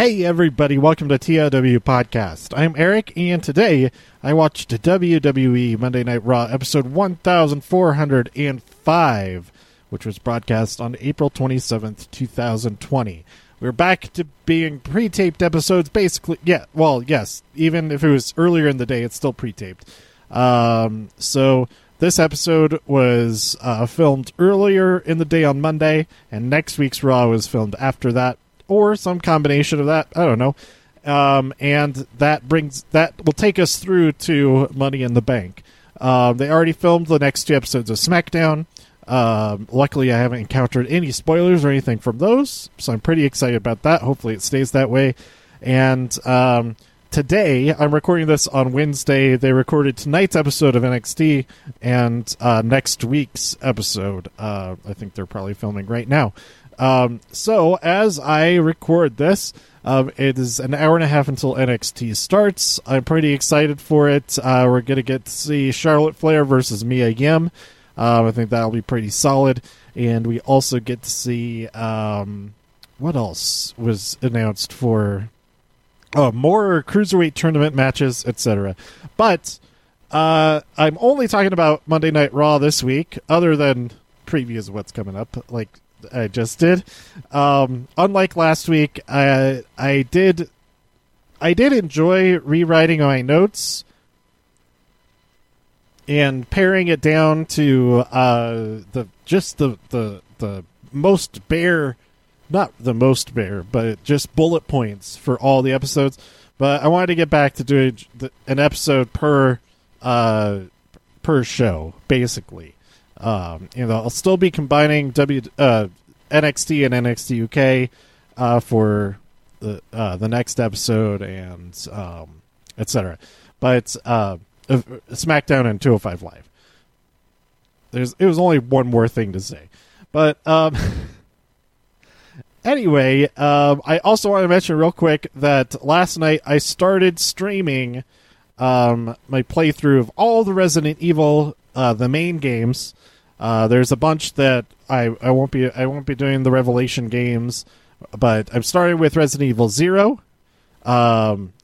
Hey everybody, welcome to TOW Podcast. I'm Eric, and today I watched WWE Monday Night Raw episode 1405, which was broadcast on April 27th, 2020. We're back to being pre-taped episodes, basically. Yeah, well, yes. Even if it was earlier in the day, it's still pre-taped. Um, so this episode was uh, filmed earlier in the day on Monday, and next week's Raw was filmed after that or some combination of that. I don't know. Um, and that brings that will take us through to Money in the Bank. Um, they already filmed the next two episodes of SmackDown. Um, luckily, I haven't encountered any spoilers or anything from those, so I'm pretty excited about that. Hopefully, it stays that way. And um, today, I'm recording this on Wednesday. They recorded tonight's episode of NXT and uh, next week's episode. Uh, I think they're probably filming right now. Um, so as I record this, um, it is an hour and a half until NXT starts. I'm pretty excited for it. Uh, we're gonna get to see Charlotte Flair versus Mia Yim. Um, I think that'll be pretty solid, and we also get to see um, what else was announced for uh, more cruiserweight tournament matches, etc. But uh, I'm only talking about Monday Night Raw this week, other than previews of what's coming up, like I just did. Um, unlike last week, I I did I did enjoy rewriting my notes and paring it down to uh, the just the the the most bare, not the most bare, but just bullet points for all the episodes. But I wanted to get back to doing an episode per uh, per show, basically. Um, you know, I'll still be combining W uh, NXT and NXT UK uh, for the uh, the next episode and um, etc. But uh, SmackDown and 205 Live. There's it was only one more thing to say, but um, anyway, um, I also want to mention real quick that last night I started streaming um, my playthrough of all the Resident Evil uh, the main games uh, there's a bunch that I, I won't be I won't be doing the Revelation games, but I'm starting with Resident Evil Zero, um,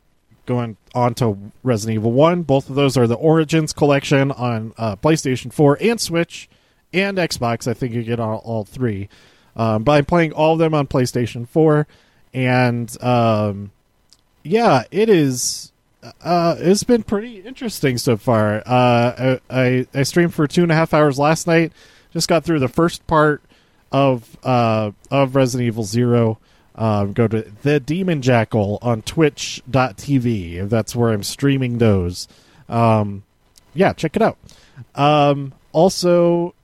going on to Resident Evil One. Both of those are the Origins collection on uh, PlayStation 4 and Switch and Xbox. I think you get all, all three, um, but I'm playing all of them on PlayStation 4, and um, yeah, it is uh, it's been pretty interesting so far. Uh, I, I streamed for two and a half hours last night. Just got through the first part of uh, of Resident Evil Zero. Um, go to the Demon Jackal on Twitch.tv. That's where I'm streaming those. Um, yeah, check it out. Um, also,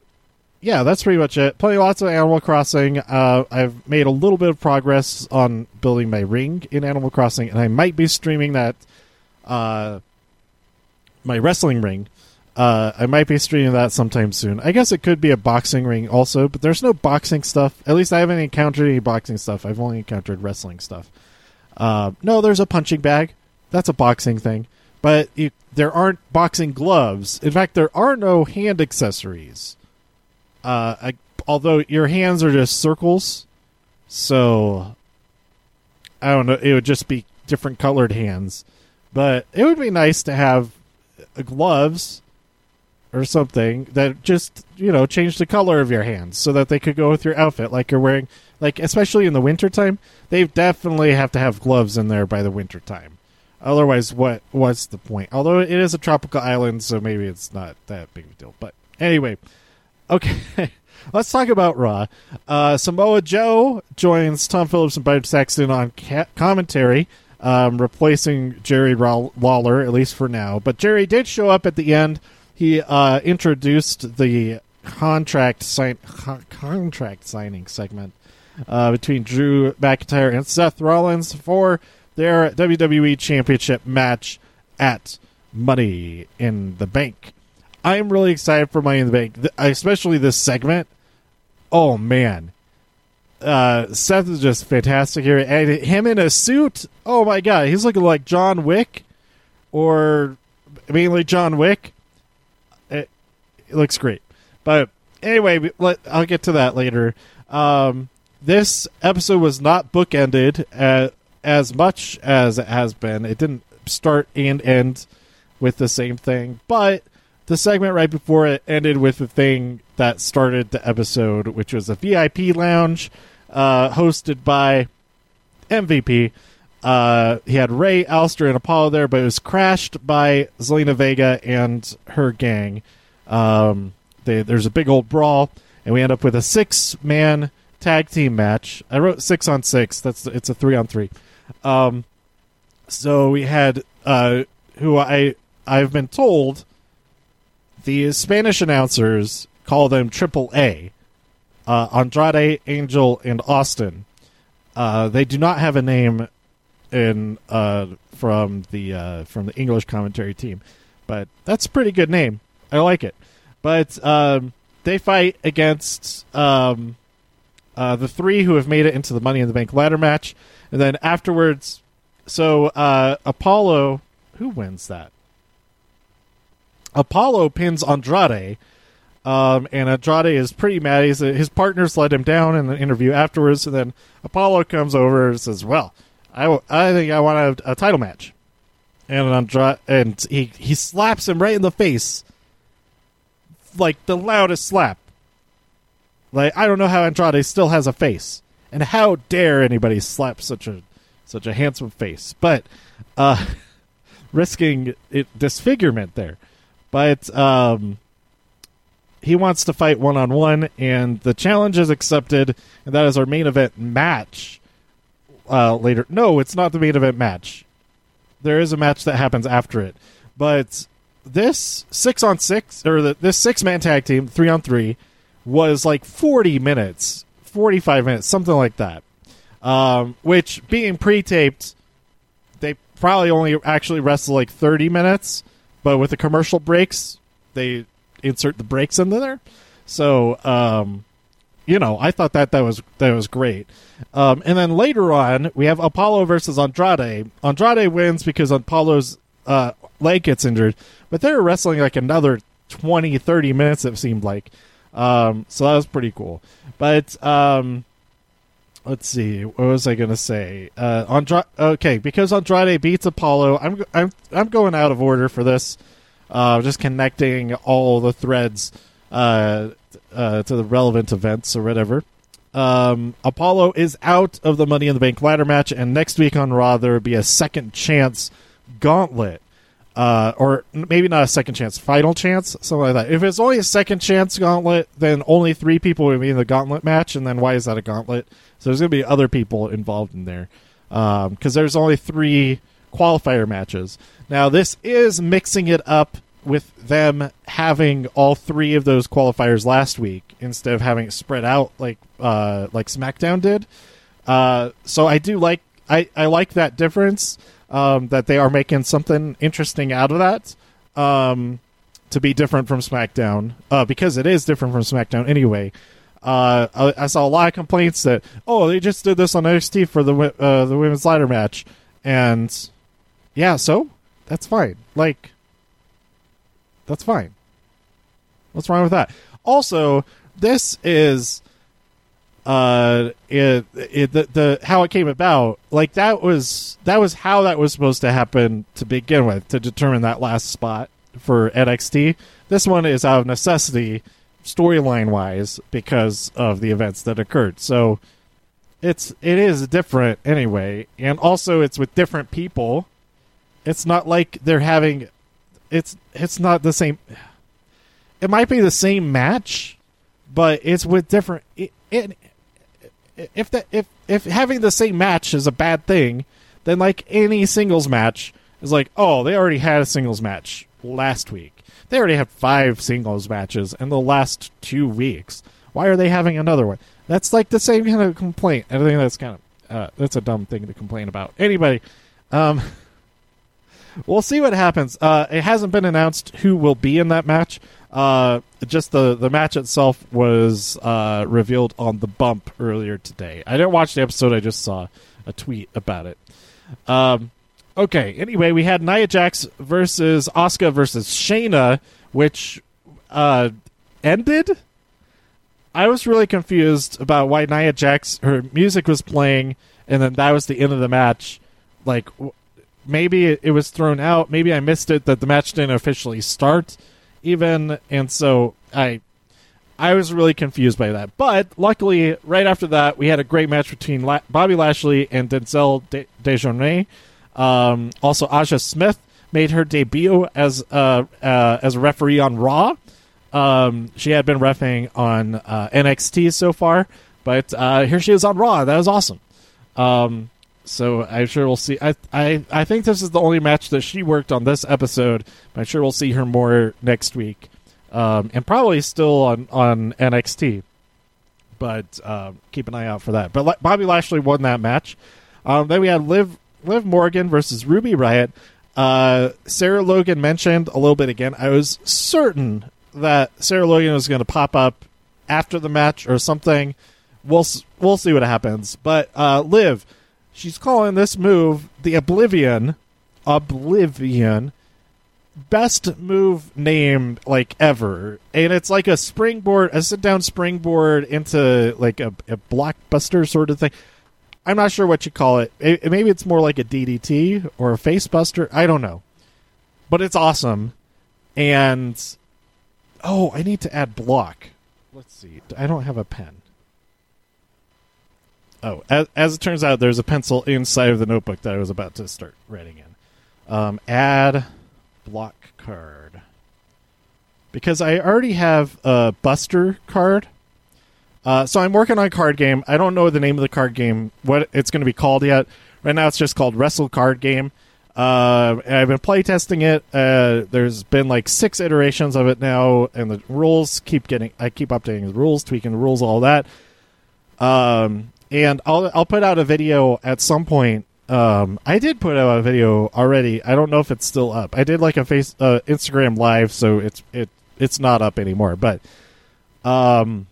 yeah, that's pretty much it. Playing lots of Animal Crossing. Uh, I've made a little bit of progress on building my ring in Animal Crossing, and I might be streaming that uh, my wrestling ring. Uh, I might be streaming that sometime soon. I guess it could be a boxing ring also, but there's no boxing stuff. At least I haven't encountered any boxing stuff. I've only encountered wrestling stuff. Uh, no, there's a punching bag. That's a boxing thing. But you, there aren't boxing gloves. In fact, there are no hand accessories. Uh, I, although your hands are just circles, so I don't know. It would just be different colored hands. But it would be nice to have gloves or something that just you know change the color of your hands so that they could go with your outfit. Like you're wearing like especially in the wintertime they definitely have to have gloves in there by the wintertime. Otherwise what what's the point? Although it is a tropical island so maybe it's not that big of a deal. But anyway okay. Let's talk about raw. Uh, samoa joe joins tom phillips and Byron saxton on ca- commentary um, replacing Jerry Lawler, at least for now. But Jerry did show up at the end. He uh, introduced the contract sign contract signing segment uh, between Drew McIntyre and Seth Rollins for their WWE Championship match at Money in the Bank. I'm really excited for Money in the Bank, especially this segment. Oh man, uh, Seth is just fantastic here, and him in a suit. Oh my god, he's looking like John Wick, or mainly John Wick. It, it looks great, but anyway, let, I'll get to that later. Um, this episode was not bookended at, as much as it has been. It didn't start and end with the same thing, but the segment right before it ended with the thing that started the episode, which was a VIP lounge uh, hosted by MVP. Uh, he had Ray, Aleister, and Apollo there, but it was crashed by Zelina Vega and her gang. Um, they, there's a big old brawl, and we end up with a six man tag team match. I wrote six on six. That's it's a three on three. Um, so we had uh, who I I've been told the Spanish announcers call them Triple A. Uh, Andrade, Angel, and Austin. Uh, they do not have a name in uh, from the uh, from the English commentary team, but that's a pretty good name. I like it. But um, they fight against um, uh, the three who have made it into the Money in the Bank ladder match, and then afterwards, so uh, Apollo, who wins that? Apollo pins Andrade. Um, and Andrade is pretty mad. He's, his partners let him down in the interview afterwards. And then Apollo comes over and says, "Well, I think I want a, a title match." And Andrade and he he slaps him right in the face, like the loudest slap. Like I don't know how Andrade still has a face, and how dare anybody slap such a such a handsome face, but uh, risking it, disfigurement there. But um, he wants to fight one on one, and the challenge is accepted, and that is our main event match. Uh, later, no, it's not the main event match. There is a match that happens after it, but this six on six or the, this six man tag team three on three was like forty minutes, forty five minutes, something like that. Um, which being pre taped, they probably only actually wrestled like thirty minutes, but with the commercial breaks, they insert the breaks into there. So, um, you know, I thought that that was that was great. Um, and then later on, we have Apollo versus Andrade. Andrade wins because Apollo's uh, leg gets injured, but they were wrestling like another 20, 30 minutes. It seemed like, um, so that was pretty cool. But um, let's see, what was I to say? Uh, Andra- okay, because Andrade beats Apollo, I'm I'm I'm going out of order for this. Uh, just connecting all the threads uh, uh, to the relevant events or whatever. Um, Apollo is out of the Money in the Bank ladder match, and next week on Raw there will be a second chance gauntlet, uh, or maybe not a second chance, final chance, something like that. If it's only a second chance gauntlet, then only three people will be in the gauntlet match, and then why is that a gauntlet? So there's going to be other people involved in there because um, there's only three qualifier matches. Now this is mixing it up with them having all three of those qualifiers last week instead of having it spread out like uh, like SmackDown did. Uh, so I do like I, I like that difference um, that they are making something interesting out of that um, to be different from SmackDown uh, because it is different from SmackDown anyway. Uh, I, I, saw a lot of complaints that oh they just did this on NXT for the uh, the women's ladder match and yeah so that's fine like that's fine. What's wrong with that? Also, this is uh it, it the, the how it came about like that was that was how that was supposed to happen to begin with to determine that last spot for NXT. This one is out of necessity storyline wise because of the events that occurred. So it's it is different anyway, and also it's with different people. It's not like they're having it's it's not the same. It might be the same match, but it's with different. It, it, if that if if having the same match is a bad thing, then like any singles match is like, oh, they already had a singles match last week. They already had five singles matches in the last two weeks. Why are they having another one? That's like the same kind of complaint. I think that's kind of uh, that's a dumb thing to complain about. Anybody, um, we'll see what happens. Uh, it hasn't been announced who will be in that match. Uh, just the the match itself was uh, revealed on the bump earlier today. I didn't watch the episode. I just saw a tweet about it. Um, okay. Anyway, we had Nia Jax versus Asuka versus Shayna, which uh, ended. I was really confused about why Nia Jax her music was playing, and then that was the end of the match. Like maybe it, was thrown out. Maybe I missed it that the match didn't officially start, even, and so I. I was really confused by that, but luckily, right after that, we had a great match between La- Bobby Lashley and Denzel De- Dejournette. Um, also, Aja Smith made her debut as uh, uh, as a referee on Raw. Um, she had been refing on uh, NXT so far, but uh, here she is on Raw. That was awesome. Um, so I'm sure we'll see. I, I I think this is the only match that she worked on this episode. I'm sure we'll see her more next week, um, and probably still on on NXT. But uh, keep an eye out for that. But Bobby Lashley won that match. Um, then we had Liv Liv Morgan versus Ruby Riot. Uh, Sarah Logan mentioned a little bit again. I was certain that Sarah Logan was going to pop up after the match or something. We'll we'll see what happens. But uh, Liv, she's calling this move the Oblivion, Oblivion, best move name like ever, and it's like a springboard, a sit down springboard into like a, a blockbuster sort of thing. I'm not sure what you call it. it. Maybe it's more like a DDT or a facebuster. I don't know, but it's awesome. And oh, I need to add block. Let's see. I don't have a pen. Oh, as, as it turns out, there's a pencil inside of the notebook that I was about to start writing in. Um, add block card because I already have a Buster card. Uh, so I'm working on a card game. I don't know the name of the card game, what it's going to be called yet. Right now, it's just called Wrestle Card Game. Uh, I've been playtesting it. Uh, there's been like six iterations of it now, and the rules keep getting. I keep updating the rules, tweaking the rules, all that. Um, and I'll I'll put out a video at some point. Um, I did put out a video already. I don't know if it's still up. I did like a face uh, Instagram live, so it's it it's not up anymore. But um,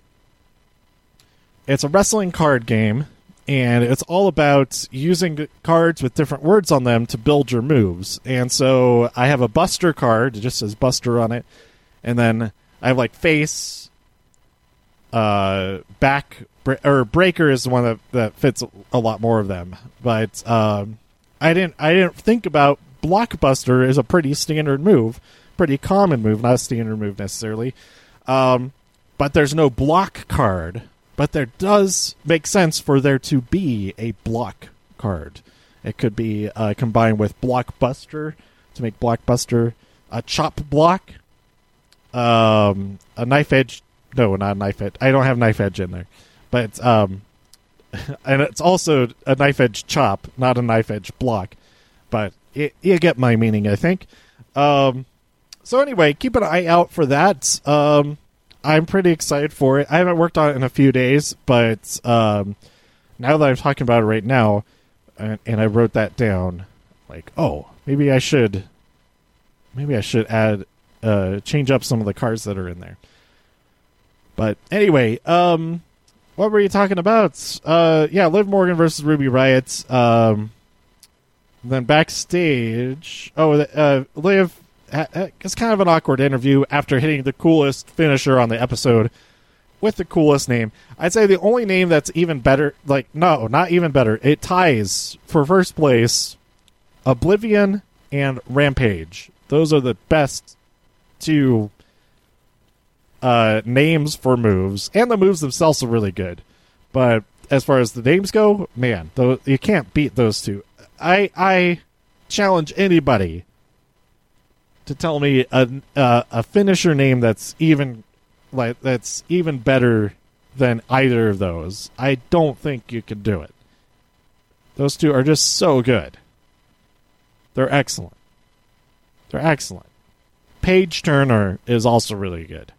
it's a wrestling card game, and it's all about using cards with different words on them to build your moves. And so I have a Buster card, it just says Buster on it, and then I have like face, uh, back, or Breaker is the one that, that fits a lot more of them. But um, I didn't I didn't think about Blockbuster is a pretty standard move, pretty common move, not a standard move necessarily. Um, but there's no block card but there does make sense for there to be a block card. It could be uh, combined with Blockbuster to make Blockbuster a chop block, um, a knife edge. No, not knife edge. I don't have knife edge in there, but um, and it's also a knife edge chop, not a knife edge block. But it, you get my meaning, I think. Um, so anyway, keep an eye out for that. Um, I'm pretty excited for it. I haven't worked on it in a few days, but um, now that I'm talking about it right now, and, and I wrote that down, like, oh, maybe I should, maybe I should add, uh, change up some of the cards that are in there. But anyway, um, what were you talking about? Uh, yeah, Liv Morgan versus Ruby Riot. Um, then backstage, oh, uh, Liv it's kind of an awkward interview after hitting the coolest finisher on the episode with the coolest name. I'd say the only name that's even better, like, no, not even better, it ties for first place Oblivion and Rampage. Those are the best two uh, names for moves, and the moves themselves are really good. But as far as the names go, man, though you can't beat those two. I I challenge anybody to tell me a uh, a finisher name that's even like that's even better than either of those. I don't think you can do it. Those two are just so good. They're excellent. They're excellent. Page Turner is also really good,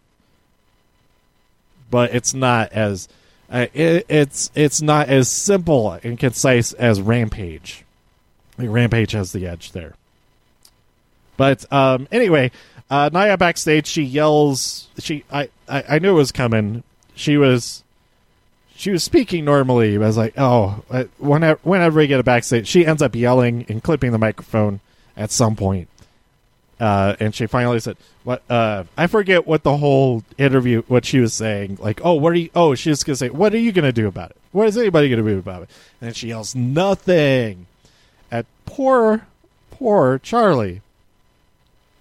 but it's not as uh, it, it's it's not as simple and concise as Rampage. Like Rampage has the edge there. But um, anyway, uh, Nia backstage, she yells. She I, I I knew it was coming. She was she was speaking normally. I was like, oh, uh, whenever whenever we get a backstage, she ends up yelling and clipping the microphone at some point. Uh, and she finally said, "What? Uh, I forget what the whole interview, what she was saying. Like, oh, what are you? Oh, she was gonna say, what are you gonna do about it? What is anybody gonna do about it? And she yells, nothing. At poor, poor Charlie.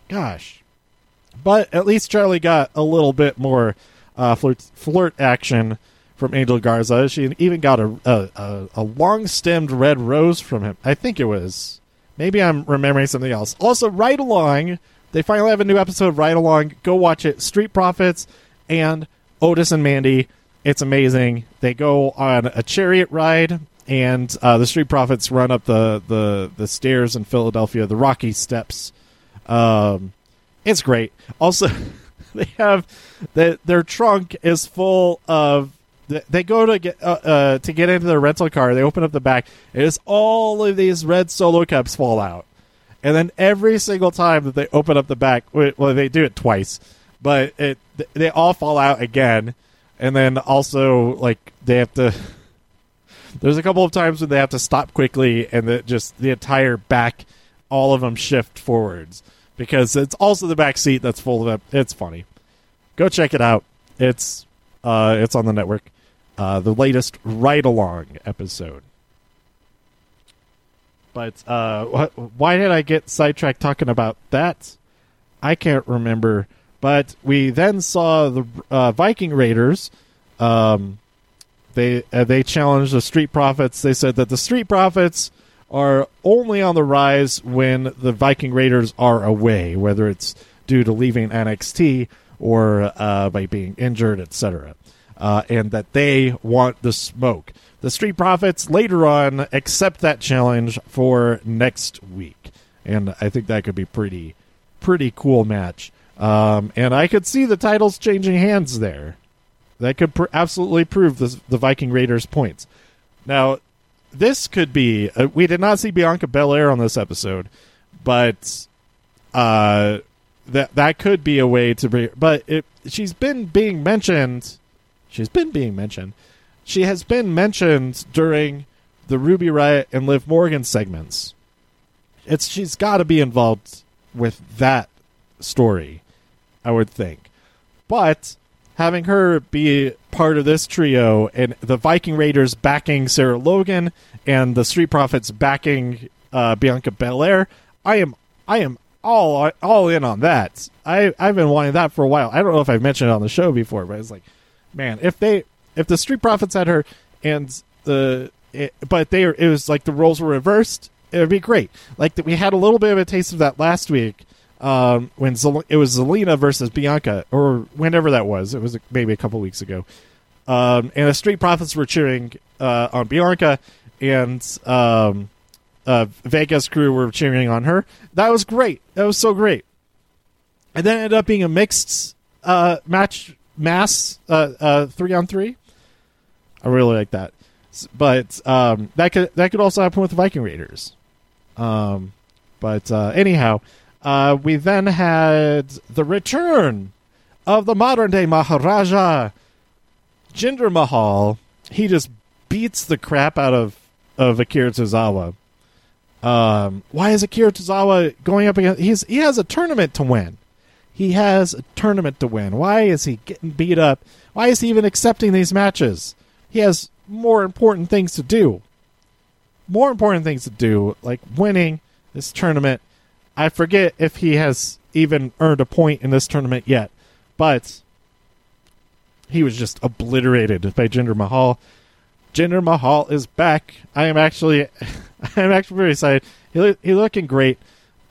Gosh, but at least Charlie got a little bit more uh, flirt flirt action from Angel Garza. She even got a a, a, a long stemmed red rose from him. I think it was. Maybe I'm remembering something else. Also, Ride Along. They finally have a new episode of Ride Along. Go watch it. Street Profits and Otis and Mandy. It's amazing. They go on a chariot ride, and uh, the Street Profits run up the, the, the stairs in Philadelphia, the Rocky Steps. Um, it's great. Also, they have the, their trunk is full of they go to get uh, uh, to get into their rental car. They open up the back. It is all of these red solo cups fall out, and then every single time that they open up the back, well, they do it twice, but it they all fall out again, and then also like they have to. There's a couple of times when they have to stop quickly, and that just the entire back, all of them shift forwards because it's also the back seat that's full of it. It's funny. Go check it out. It's uh, it's on the network uh, the latest Ride Along episode. But uh, wh- why did I get sidetracked talking about that? I can't remember. But we then saw the uh, Viking Raiders. Um, they uh, they challenged the Street Profits. They said that the Street Profits are only on the rise when the Viking Raiders are away, whether it's due to leaving NXT or uh, by being injured, etc uh, and that they want the smoke. The Street Profits later on accept that challenge for next week, and I think that could be pretty pretty cool match. Um, and I could see the titles changing hands there. That could pr- absolutely prove the, the Viking Raiders' points. Now, this could be. Uh, we did not see Bianca Belair on this episode, but uh, that that could be a way to bring. But it, she's been being mentioned She's been being mentioned. She has been mentioned during the Ruby Riot and Liv Morgan segments. It's she's got to be involved with that story, I would think. But having her be part of this trio and the Viking Raiders backing Sarah Logan and the Street Profits backing uh, Bianca Belair, I am I am all all in on that. I I've been wanting that for a while. I don't know if I've mentioned it on the show before, but it's like man, if they if the Street Profits had her and the it, but they it was like the roles were reversed, it would be great. Like we had a little bit of a taste of that last week um, when Zel- it was Zelina versus Bianca, or whenever that was. It was maybe a couple weeks ago. Um, and the Street Profits were cheering uh, on Bianca, and um, uh, Vega's crew were cheering on her. That was great. That was so great. And then ended up being a mixed uh, match mass uh, uh, three on three. I really like that, but um, that could that could also happen with the Viking Raiders. Um, but uh, anyhow, uh, we then had the return of the modern day Maharaja, Jinder Mahal. He just beats the crap out of of Akira Tozawa. Um, why is Akira Tozawa going up against? He's he has a tournament to win. He has a tournament to win. Why is he getting beat up? Why is he even accepting these matches? He has more important things to do. More important things to do, like winning this tournament. I forget if he has even earned a point in this tournament yet, but he was just obliterated by Jinder Mahal. Jinder Mahal is back. I am actually, I am actually very excited. He he looking great.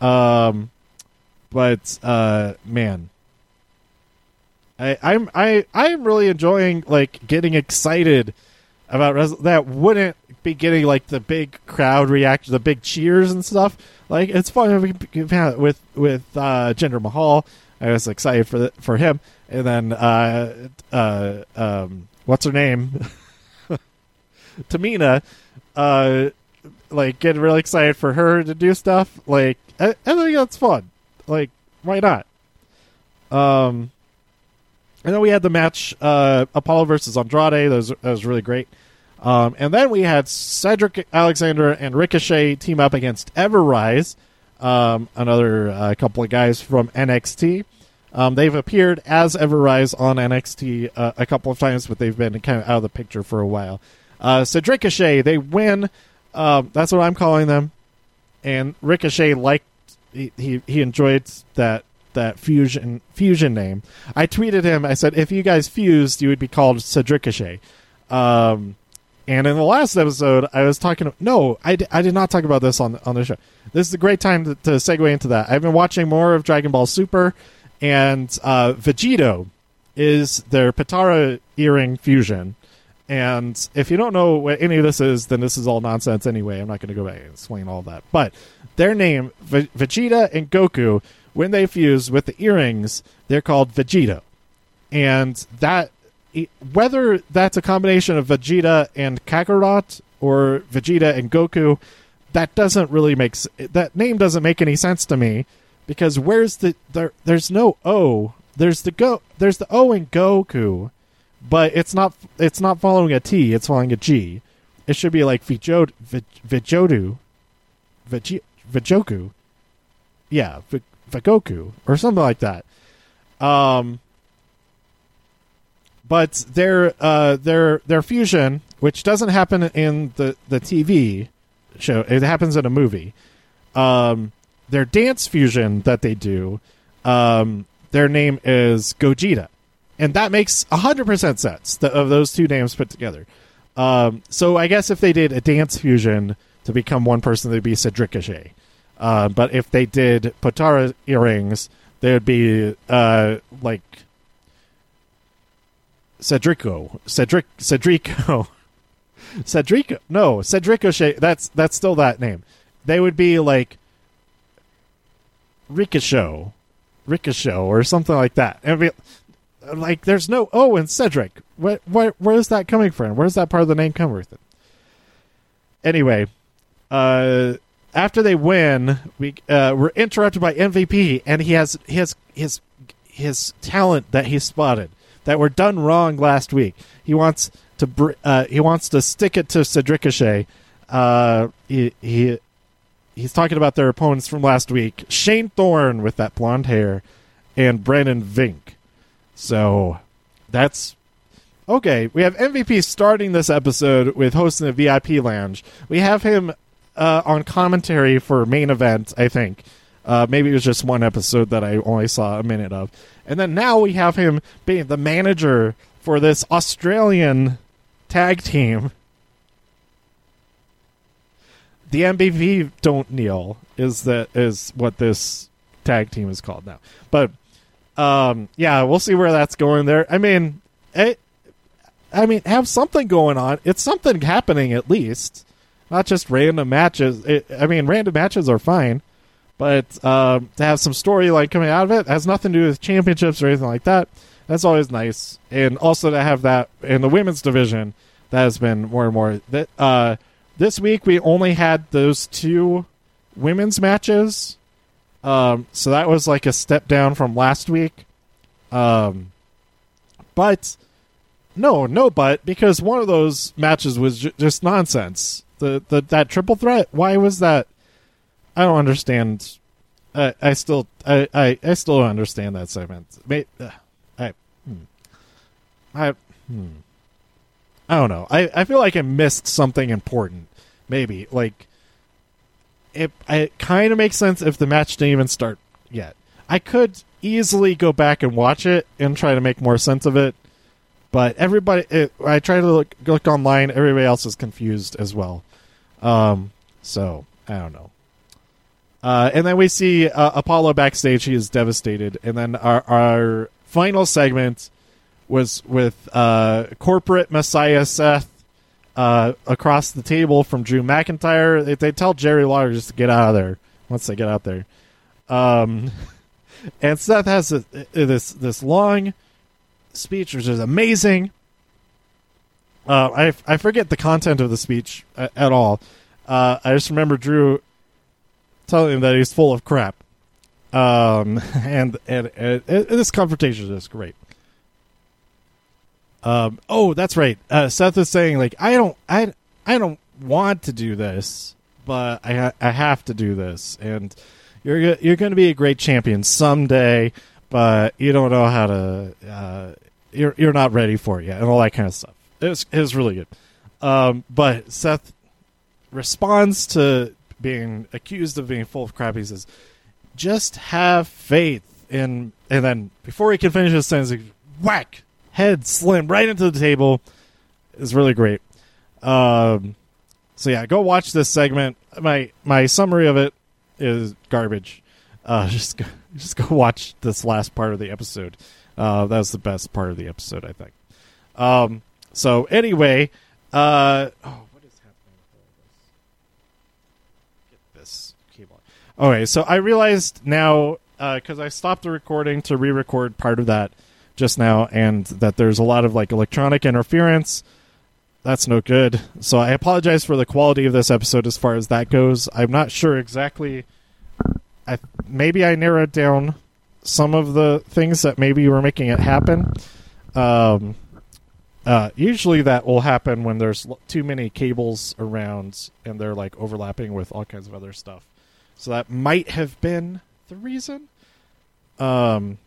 Um, but uh, man, I, I'm I I'm really enjoying like getting excited about res- that. Wouldn't be getting like the big crowd reaction, the big cheers and stuff. Like it's fun with with uh, Mahal. I was excited for the, for him, and then uh, uh, um, what's her name, Tamina. Uh, like getting really excited for her to do stuff. Like I, I think that's fun. Like, why not? Um, and then we had the match uh, Apollo versus Andrade. That was, that was really great. Um, and then we had Cedric Alexander and Ricochet team up against Ever-Rise. um, another uh, couple of guys from NXT. Um, they've appeared as Everrise on NXT uh, a couple of times, but they've been kind of out of the picture for a while. Uh, so Ricochet, they win. Um, that's what I'm calling them. And Ricochet liked he, he enjoyed that that fusion fusion name. I tweeted him. I said, if you guys fused, you would be called Cedricochet. Um, and in the last episode, I was talking. No, I, d- I did not talk about this on on the show. This is a great time to, to segue into that. I've been watching more of Dragon Ball Super, and uh, Vegito is their Potara earring fusion. And if you don't know what any of this is, then this is all nonsense anyway. I'm not going to go back and explain all that. But their name, v- Vegeta and Goku, when they fuse with the earrings, they're called Vegito. And that, whether that's a combination of Vegeta and Kakarot or Vegeta and Goku, that doesn't really make that name doesn't make any sense to me because where's the there? There's no O. There's the go. There's the O in Goku but it's not it's not following a T. It's following a G. It should be like Vijod, Vijodu, Vijoku, yeah, Vigoku or something like that. Um, but their uh their their fusion, which doesn't happen in the the TV show, it happens in a movie. Um, their dance fusion that they do, um, their name is Gogeta and that makes 100% sense the, of those two names put together. Um, so I guess if they did a dance fusion to become one person, they'd be Cedric. Uh, but if they did Potara earrings, they would be uh, like Cedrico, Cedric, Cedrico, Cedrico. No, Cedric. That's that's still that name. They would be like Ricochet, Ricochet, or something like that. Like there's no oh and Cedric. Where, where where's that coming from? Where's that part of the name come with it? Anyway, uh, after they win, we uh, we're interrupted by MVP, and he has his his his talent that he spotted that were done wrong last week. He wants to br- uh, he wants to stick it to Cedric Uh, he, he he's talking about their opponents from last week: Shane Thorne with that blonde hair, and Brendan Vink. So that's okay. We have MVP starting this episode with hosting the VIP lounge. We have him uh, on commentary for main event. I think uh, maybe it was just one episode that I only saw a minute of, and then now we have him being the manager for this Australian tag team. The MVP don't kneel is that is what this tag team is called now, but um, yeah, we'll see where that's going there. I mean, it, I mean, have something going on. It's something happening at least, not just random matches. It, I mean, random matches are fine, but um, to have some storyline coming out of it has nothing to do with championships or anything like that. That's always nice, and also to have that in the women's division that has been more and more. That uh, this week we only had those two women's matches um, so that was like a step down from last week. Um, but no, no, but because one of those matches was just nonsense. The the that triple threat. Why was that? I don't understand. I I still I I, I still don't understand that segment. I I hmm. I hmm. I don't know. I I feel like I missed something important. Maybe like it it kind of makes sense if the match didn't even start yet. I could easily go back and watch it and try to make more sense of it, but everybody, it, I try to look look online. Everybody else is confused as well. Um, so I don't know. Uh, and then we see uh, Apollo backstage. He is devastated. And then our our final segment was with uh, corporate Messiah Seth uh, across the table from Drew McIntyre. They, they, tell Jerry Lawler just to get out of there once they get out there. Um, and Seth has a, this this long speech, which is amazing. Uh, I I forget the content of the speech at, at all. Uh, I just remember Drew telling him that he's full of crap. Um, and, and, and, and this confrontation is great. Um, oh, that's right. Uh, Seth is saying like I don't I I don't want to do this, but I I have to do this, and you're you're going to be a great champion someday, but you don't know how to. Uh, you're you're not ready for it yet, and all that kind of stuff. It was it was really good. Um, but Seth responds to being accused of being full of crap. He says, "Just have faith in." And then before he can finish his sentence, whack head slam right into the table. Is really great. Um, so yeah, go watch this segment. My my summary of it is garbage. Uh, just go, just go watch this last part of the episode. Uh, that was the best part of the episode, I think. Um, so anyway, uh, oh, what is happening with all this? Get this cable. Okay, so I realized now because I stopped the recording to re-record part of that just now, and that there's a lot of like electronic interference. That's no good. So I apologize for the quality of this episode as far as that goes. I'm not sure exactly. I maybe I narrowed down some of the things that maybe were making it happen. Um, uh, usually that will happen when there's too many cables around and they're like overlapping with all kinds of other stuff. So that might have been the reason. Um,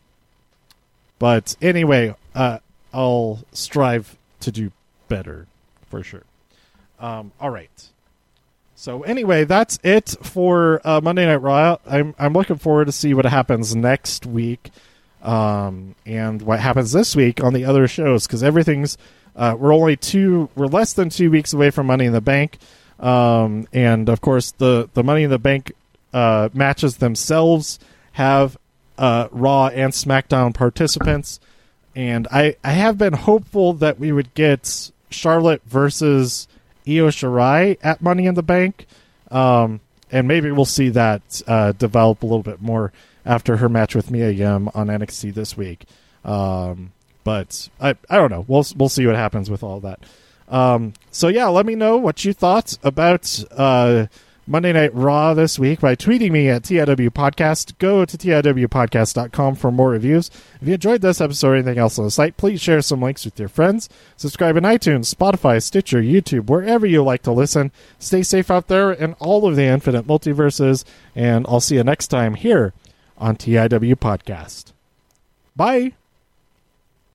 but anyway, uh, I'll strive to do better for sure. Um, all right. So anyway, that's it for uh, Monday Night Raw. I'm I'm looking forward to see what happens next week, um, and what happens this week on the other shows because everything's uh, we're only two we're less than two weeks away from Money in the Bank, um, and of course the the Money in the Bank uh, matches themselves have uh, Raw and SmackDown participants, and I I have been hopeful that we would get Charlotte versus Io Shirai at Money in the Bank, um, and maybe we'll see that uh, develop a little bit more after her match with Mia Yim on NXT this week. Um, but I I don't know. We'll we'll see what happens with all that. Um, so yeah, let me know what you thought about uh, Monday Night Raw this week by tweeting me at TIW Podcast. Go to TIWpodcast.com for more reviews. If you enjoyed this episode or anything else on the site, please share some links with your friends. Subscribe in iTunes, Spotify, Stitcher, YouTube, wherever you like to listen. Stay safe out there in all of the infinite multiverses, and I'll see you next time here on TIW Podcast. Bye.